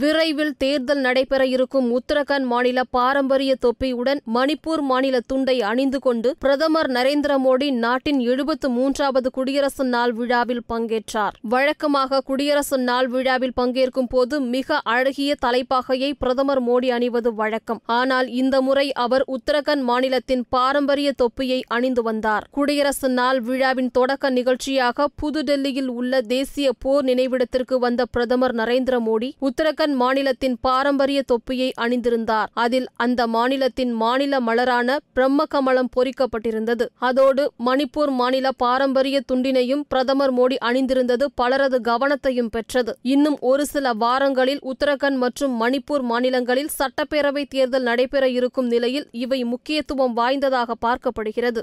விரைவில் தேர்தல் நடைபெற இருக்கும் உத்தரகாண்ட் மாநில பாரம்பரிய தொப்பியுடன் மணிப்பூர் மாநில துண்டை அணிந்து கொண்டு பிரதமர் நரேந்திர மோடி நாட்டின் எழுபத்து மூன்றாவது குடியரசு நாள் விழாவில் பங்கேற்றார். வழக்கமாக குடியரசு நாள் விழாவில் பங்கேற்கும் போது மிக அழகிய தலைப்பாகையை பிரதமர் மோடி அணிவது வழக்கம். ஆனால் இந்த முறை அவர் உத்தரகாண்ட் மாநிலத்தின் பாரம்பரிய தொப்பியை அணிந்து வந்தார். குடியரசு நாள் விழாவின் தொடக்க நிகழ்ச்சியாக புதுடெல்லியில் உள்ள தேசிய போர் நினைவிடத்திற்கு வந்த பிரதமர் நரேந்திர மோடி உத்தரகாண்ட் மாநிலத்தின் பாரம்பரிய தொப்பியை அணிந்திருந்தார். அதில் அந்த மாநிலத்தின் மாநில மலரான பிரம்ம கமலம் பொறிக்கப்பட்டிருந்தது. அதோடு மணிப்பூர் மாநில பாரம்பரிய துண்டினையும் பிரதமர் மோடி அணிந்திருந்தது பலரது கவனத்தையும் பெற்றது. இன்னும் ஒரு சில வாரங்களில் உத்தரகண்ட் மற்றும் மணிப்பூர் மாநிலங்களில் சட்டப்பேரவை தேர்தல் நடைபெற இருக்கும் நிலையில் இவை முக்கியத்துவம் வாய்ந்ததாக பார்க்கப்படுகிறது.